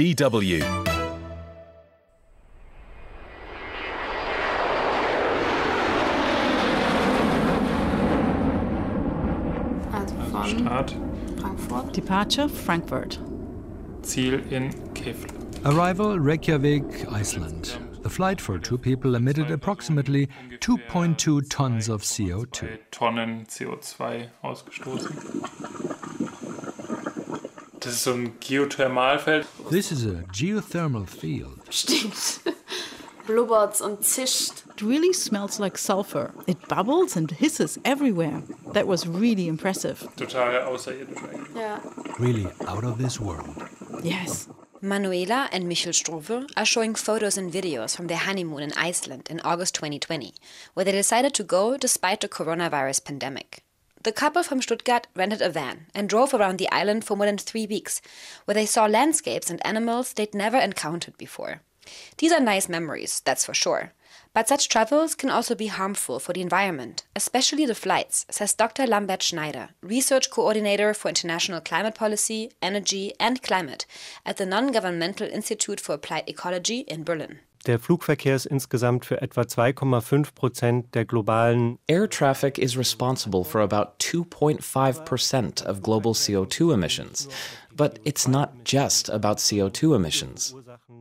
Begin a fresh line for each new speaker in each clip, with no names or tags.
DW.
Start,
Frankfurt.
Departure Frankfurt.
Ziel in Keflavik.
Arrival Reykjavik, Iceland. The flight for two people emitted approximately 2.2 tons of CO2.
Zwei Tonnen CO2 ausgestoßen. Das ist so ein Geothermalfeld.
This is a geothermal field.
Stimmt. Blubbert's und zischt.
It really smells like sulfur. It bubbles and hisses everywhere. That was really impressive.
Total außerirdisch eigentlich.
Ja.
Really out of this world.
Yes.
Manuela and Michel Struve are showing photos and videos from their honeymoon in Iceland in August 2020, where they decided to go despite the coronavirus pandemic. The couple from Stuttgart rented a van and drove around the island for more than three weeks, where they saw landscapes and animals they'd never encountered before. These are nice memories, that's for sure. But such travels can also be harmful for the environment, especially the flights, says Dr. Lambert Schneider, research coordinator for international climate policy, energy, and climate at the Non Governmental Institute for Applied Ecology in Berlin.
Der Flugverkehr ist insgesamt für etwa 2,5 Prozent der globalen
Air traffic is responsible for about 2.5% of global CO2 emissions. But it's not just about CO2 emissions.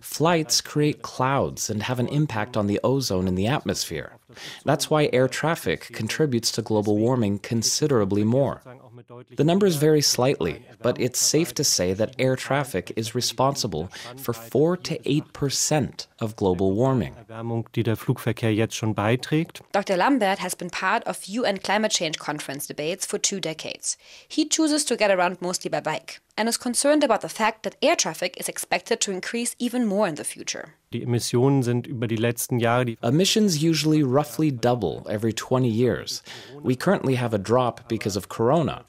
Flights create clouds and have an impact on the ozone in the atmosphere. That's why air traffic contributes to global warming considerably more. The numbers vary slightly, but it's safe to say that air traffic is responsible for 4 to 8% of global warming.
Erwärmung, die der Flugverkehr jetzt schon beiträgt.
Dr. Lambert has been part of UN climate change conference debates for two decades. He chooses to get around mostly by bike and is concerned about the fact that air traffic is expected to increase even more in the future.
Die Emissionen sind über die letzten Jahre die
Emissions usually roughly double every 20 years. We currently have a drop because of corona,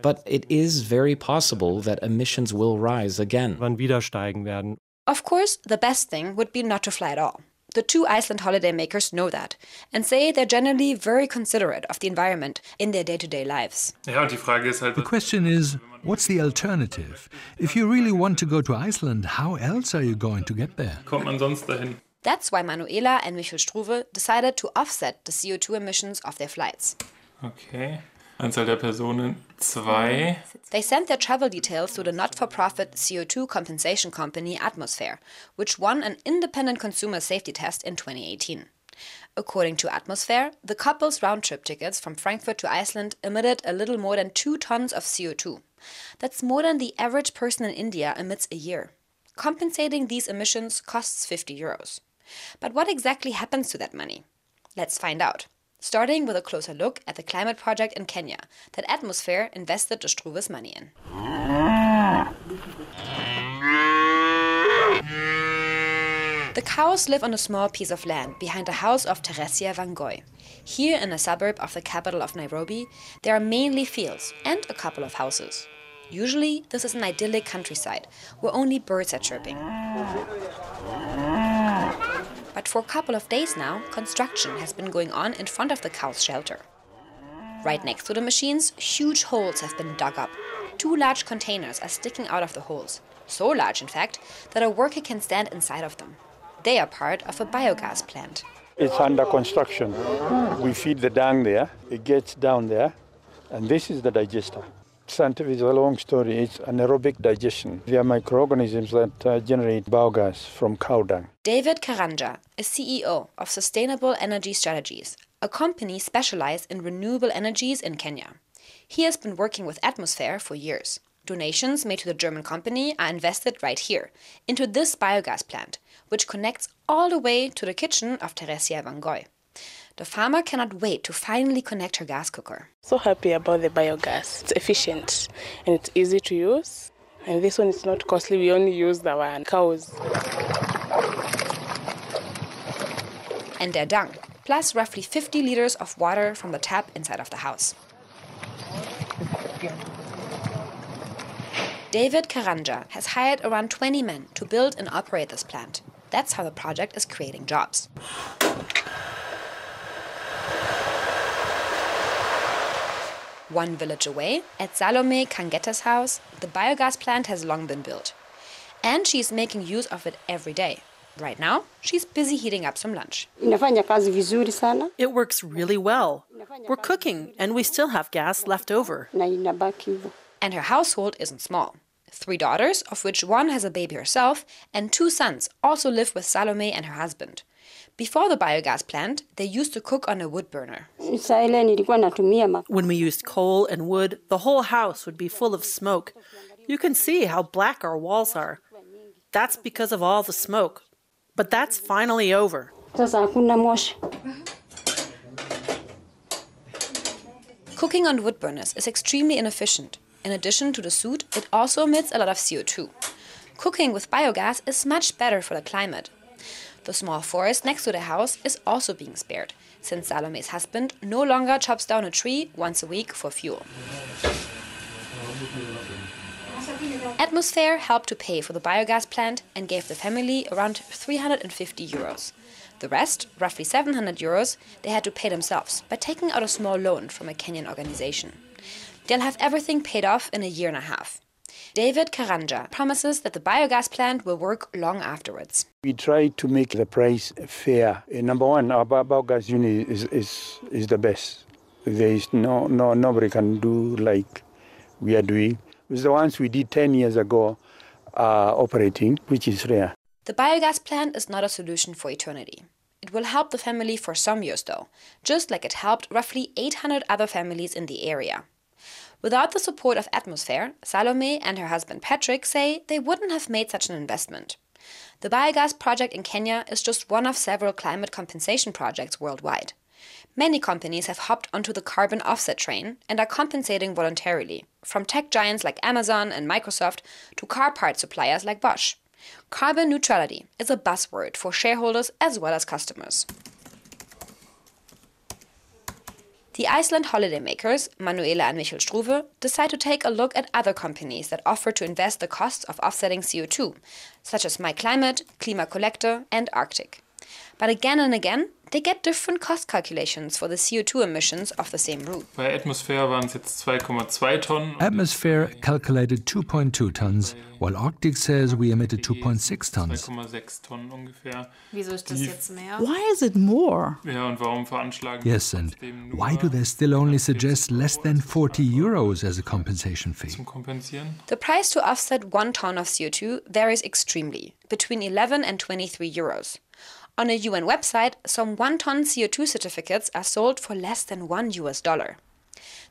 but it is very possible that emissions will rise again.
wann wieder steigen werden.
Of course, the best thing would be not to fly at all. The two Iceland holidaymakers know that and say they're generally very considerate of the environment in their day to day lives.
Ja, und die Frage ist halt,
The question is what's the alternative? If you really want to go to Iceland, how else are you going to get there?
kommt man sonst dahin?
That's why Manuela and Michel Struve decided to offset the CO2 emissions of their flights.
Okay. Anzahl der Personen zwei.
They sent their travel details to the not for profit CO2 compensation company atmosfair, which won an independent consumer safety test in 2018. According to atmosfair, the couple's round trip tickets from Frankfurt to Iceland emitted a little more than two tons of CO2. That's more than the average person in India emits a year. Compensating these emissions costs 50 euros. But what exactly happens to that money? Let's find out. Starting with a closer look at the climate project in Kenya that atmosfair invested the Struve's money in. The cows live on a small piece of land behind the house of Teresia Wangoi. Here in a suburb of the capital of Nairobi, there are mainly fields and a couple of houses. Usually, this is an idyllic countryside where only birds are chirping. But for a couple of days now, construction has been going on in front of the cow's shelter. Right next to the machines, huge holes have been dug up. Two large containers are sticking out of the holes. So large, in fact, that a worker can stand inside of them. They are part of a biogas plant.
It's under construction. We feed the dung there, it gets down there, and this is the digester. Scientific is a long story. It's anaerobic digestion. They are microorganisms that uh, generate biogas from cow dung.
David Karanja is CEO of Sustainable Energy Strategies, a company specialized in renewable energies in Kenya. He has been working with atmosfair for years. Donations made to the German company are invested right here, into this biogas plant, which connects all the way to the kitchen of Teresia Wangoi. The farmer cannot wait to finally connect her gas cooker.
So happy about the biogas. It's efficient and it's easy to use. And this one is not costly. We only use our cows.
and their dung, plus roughly 50 liters of water from the tap inside of the house. David Karanja has hired around 20 men to build and operate this plant. That's how the project is creating jobs. One village away, at Salome Kangetta's house, the biogas plant has long been built. And she's making use of it every day. Right now, she's busy heating up some lunch.
Inafanya kazi vizuri sana
It works really well. We're cooking, and we still have gas left over.
na inabaki hivyo.
And her household isn't small. Three daughters, of which one has a baby herself, and two sons also live with Salome and her husband. Before the biogas plant, they used to cook on a wood burner.
Saa ile nilikuwa natumia ma
When we used coal and wood, the whole house would be full of smoke. You can see how black our walls are. That's because of all the smoke. But that's finally over.
sasa hakuna moshi.
Cooking on wood burners is extremely inefficient. In addition to the soot, it also emits a lot of CO2. Cooking with biogas is much better for the climate. The small forest next to the house is also being spared, since Salome's husband no longer chops down a tree once a week for fuel. atmosfair helped to pay for the biogas plant and gave the family around 350 euros. The rest, roughly 700 euros, they had to pay themselves by taking out a small loan from a Kenyan organization. They'll have everything paid off in a year and a half. David Karanja promises that the biogas plant will work long afterwards.
We try to make the price fair. Uh, number one, our biogas unit is, is, is the best. There is no, no nobody can do like we are doing. It's the ones we did 10 years ago uh, operating, which is rare.
The biogas plant is not a solution for eternity. It will help the family for some years, though, just like it helped roughly 800 other families in the area. Without the support of atmosfair, Salome and her husband Patrick say they wouldn't have made such an investment. The biogas project in Kenya is just one of several climate compensation projects worldwide. Many companies have hopped onto the carbon offset train and are compensating voluntarily, from tech giants like Amazon and Microsoft to car part suppliers like Bosch. Carbon neutrality is a buzzword for shareholders as well as customers. The Iceland holidaymakers, Manuela and Michel Struve, decide to take a look at other companies that offer to invest the costs of offsetting CO2, such as MyClimate, Klima-Kollekte, and Arktik. But again and again, they get different cost calculations for the CO2 emissions of the same route.
Bei atmosfair waren es jetzt 2,2 Tonnen.
atmosfair calculated 2.2 tons, while Arktik says we emitted 2.6 tons.
2,6 Tonnen ungefähr.
Wieso ist das jetzt mehr?
Why is it more?
Ja, und warum veranschlagen
Yes, and why do they still only suggest less than 40 euros as a compensation fee?
zum Kompensieren?
The price to offset one ton of CO2 varies extremely, between 11 and 23 euros. On a UN website, some one ton CO2 certificates are sold for less than 1 US dollar.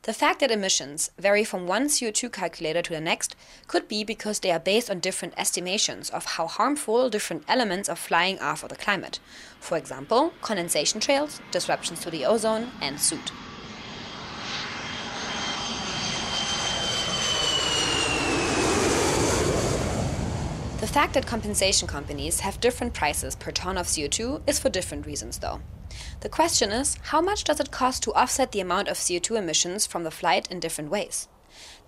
The fact that emissions vary from one CO2 calculator to the next could be because they are based on different estimations of how harmful different elements of flying are for the climate. For example, condensation trails, disruptions to the ozone, and soot. The fact that compensation companies have different prices per ton of CO2 is for different reasons, though. The question is how much does it cost to offset the amount of CO2 emissions from the flight in different ways?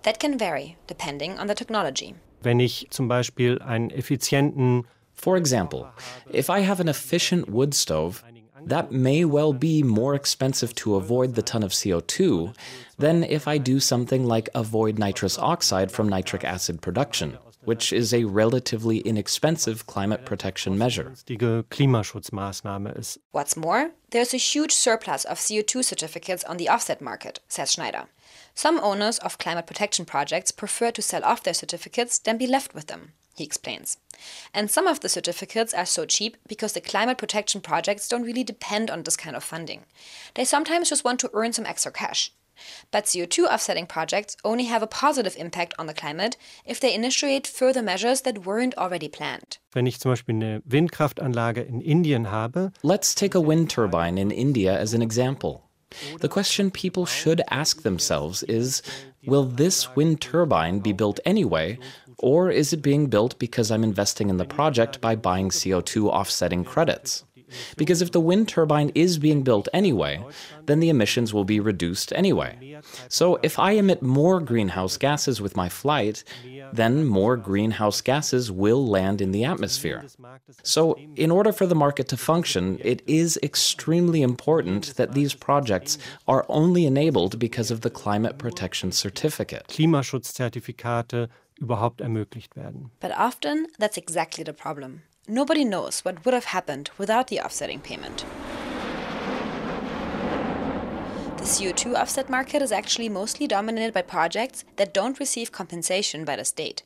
That can vary depending on the technology.
Wenn ich zum Beispiel einen effizienten
For example, if I have an efficient wood stove, that may well be more expensive to avoid the ton of CO2 than if I do something like avoid nitrous oxide from nitric acid production, which is a relatively inexpensive climate protection measure.
günstige Klimaschutzmaßnahme ist.
What's more, there's a huge surplus of CO2 certificates on the offset market, says Schneider. Some owners of climate protection projects prefer to sell off their certificates than be left with them, he explains. And some of the certificates are so cheap because the climate protection projects don't really depend on this kind of funding. They sometimes just want to earn some extra cash. But CO2 offsetting projects only have a positive impact on the climate if they initiate further measures that weren't already planned.
Wenn ich zum Beispiel eine Windkraftanlage in Indien habe,
Let's take a wind turbine in India as an example. The question people should ask themselves is Will this wind turbine be built anyway, or is it being built because I'm investing in the project by buying CO2 offsetting credits? Because if the wind turbine is being built anyway, then the emissions will be reduced anyway. So if I emit more greenhouse gases with my flight, then more greenhouse gases will land in the atmosphere. So, in order for the market to function, it is extremely important that these projects are only enabled because of the climate protection certificate.
Klimaschutzzertifikate überhaupt ermöglicht werden.
But often, that's exactly the problem. Nobody knows what would have happened without the offsetting payment. The CO2 offset market is actually mostly dominated by projects that don't receive compensation by the state.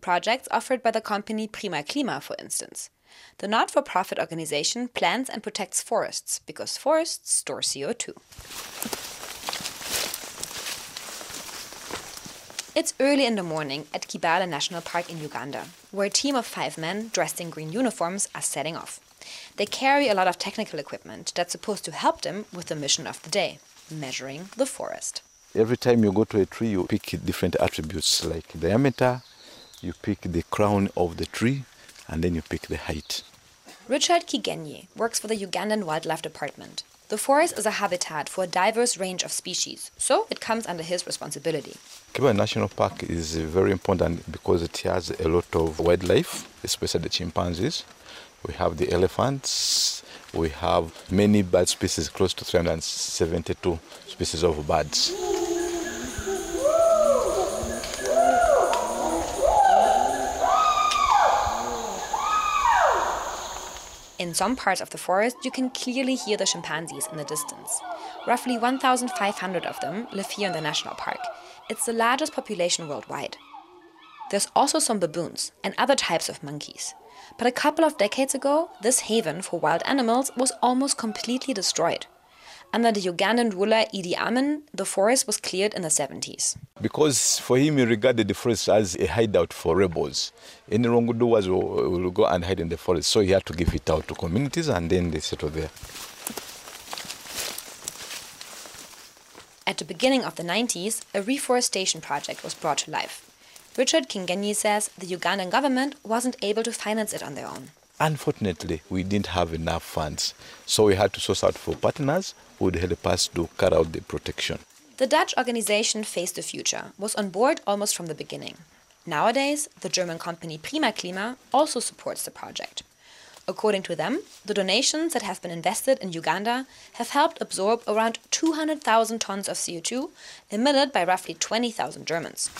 Projects offered by the company Prima Klima, for instance. The not for profit organization plants and protects forests because forests store CO2. It's early in the morning at Kibale National Park in Uganda, where a team of five men dressed in green uniforms are setting off. They carry a lot of technical equipment that's supposed to help them with the mission of the day measuring the forest.
Every time you go to a tree, you pick different attributes like diameter, you pick the crown of the tree, and then you pick the height.
Richard Kigenye works for the Ugandan Wildlife Department. The forest is a habitat for a diverse range of species, so it comes under his responsibility.
Kibale National Park is very important because it has a lot of wildlife, especially the chimpanzees. We have the elephants, we have many bird species, close to 372 species of birds.
In some parts of the forest, you can clearly hear the chimpanzees in the distance. Roughly 1,500 of them live here in the national park. It's the largest population worldwide. There's also some baboons and other types of monkeys. But a couple of decades ago, this haven for wild animals was almost completely destroyed. Under the Ugandan ruler Idi Amin, the forest was cleared in the 70s.
Because for him, he regarded the forest as a hideout for rebels. Any wrongdoers will, go and hide in the forest, so he had to give it out to communities and then they settle there.
At the beginning of the 90s, a reforestation project was brought to life. Richard Kingenyi says the Ugandan government wasn't able to finance it on their own.
Unfortunately, we didn't have enough funds, so we had to source out for partners who would help us to carry out the protection.
The Dutch organization Face the Future was on board almost from the beginning. Nowadays, the German company Prima Klima also supports the project. According to them, the donations that have been invested in Uganda have helped absorb around 200,000 tons of CO2 emitted by roughly 20,000 Germans.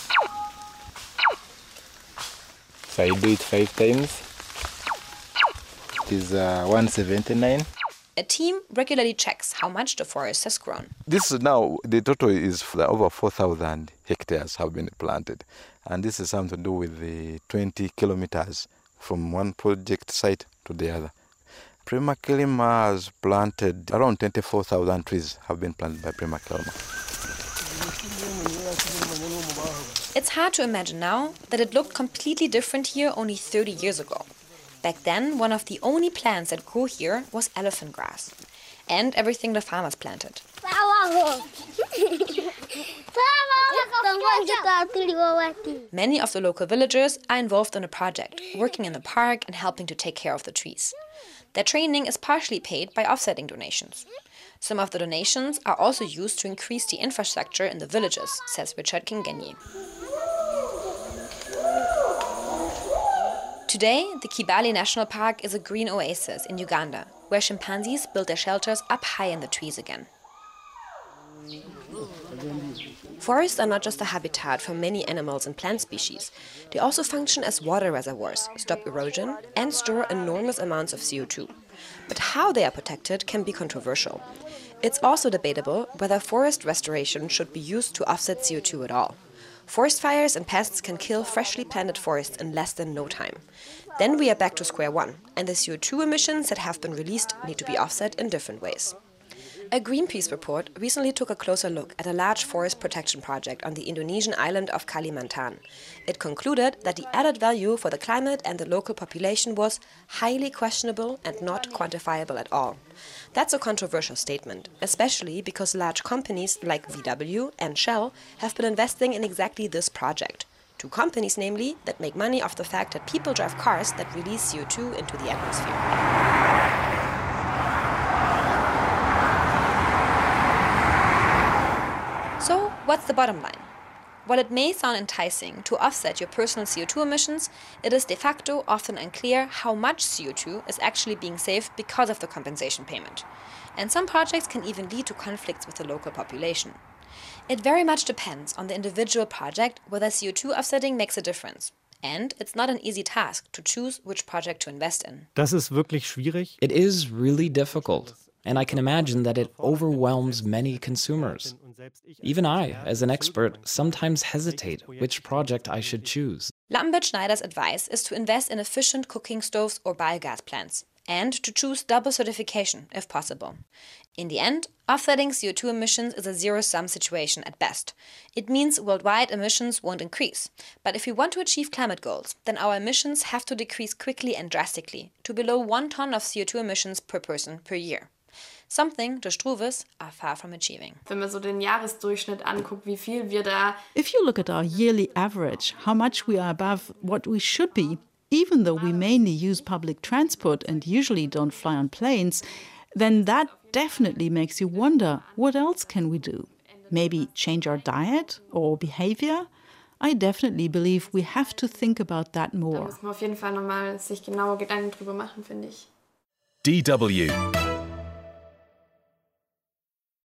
So I do it five times. It is uh, 179.
A team regularly checks how much the forest has grown.
This is now, the total is for over 4,000 hectares have been planted. And this is something to do with the 20 kilometers from one project site to the other. Prima Kilima has planted around 24,000 trees have been planted by Prima Kilima.
It's hard to imagine now that it looked completely different here only 30 years ago. Back then, one of the only plants that grew here was elephant grass. And everything the farmers planted. Many of the local villagers are involved in the project, working in the park and helping to take care of the trees. Their training is partially paid by offsetting donations. Some of the donations are also used to increase the infrastructure in the villages, says Richard Kingenyi. Today, the Kibale National Park is a green oasis in Uganda, where chimpanzees build their shelters up high in the trees again. Forests are not just a habitat for many animals and plant species. They also function as water reservoirs, stop erosion, and store enormous amounts of CO2. But how they are protected can be controversial. It's also debatable whether forest restoration should be used to offset CO2 at all. Forest fires and pests can kill freshly planted forests in less than no time. Then we are back to square one, and the CO2 emissions that have been released need to be offset in different ways. A Greenpeace report recently took a closer look at a large forest protection project on the Indonesian island of Kalimantan. It concluded that the added value for the climate and the local population was highly questionable and not quantifiable at all. That's a controversial statement, especially because large companies like VW and Shell have been investing in exactly this project. Two companies, namely, that make money off the fact that people drive cars that release CO2 into the atmosphere. So, what's the bottom line? While it may sound enticing to offset your personal CO2 emissions, it is de facto often unclear how much CO2 is actually being saved because of the compensation payment. And some projects can even lead to conflicts with the local population. It very much depends on the individual project whether CO2 offsetting makes a difference. And it's not an easy task to choose which project to invest in.
Das ist wirklich schwierig.
It is really difficult, and I can imagine that it overwhelms many consumers. Even I, as an expert, sometimes hesitate which project I should choose.
Lambert Schneider's advice is to invest in efficient cooking stoves or biogas plants and to choose double certification if possible. In the end, offsetting CO2 emissions is a zero sum situation at best. It means worldwide emissions won't increase. But if we want to achieve climate goals, then our emissions have to decrease quickly and drastically to below one ton of CO2 emissions per person per year. Something the Struves are far from achieving.
Wenn man so den Jahresdurchschnitt anguckt, wie viel wir da
If you look at our yearly average, how much we are above what we should be, even though we mainly use public transport and usually don't fly on planes, then that definitely makes you wonder what else can we do? Maybe change our diet or behavior? I definitely believe we have to think about that
Da
more.
muss man auf jeden Fall nochmal sich genaue Gedanken drüber machen, finde ich.
DW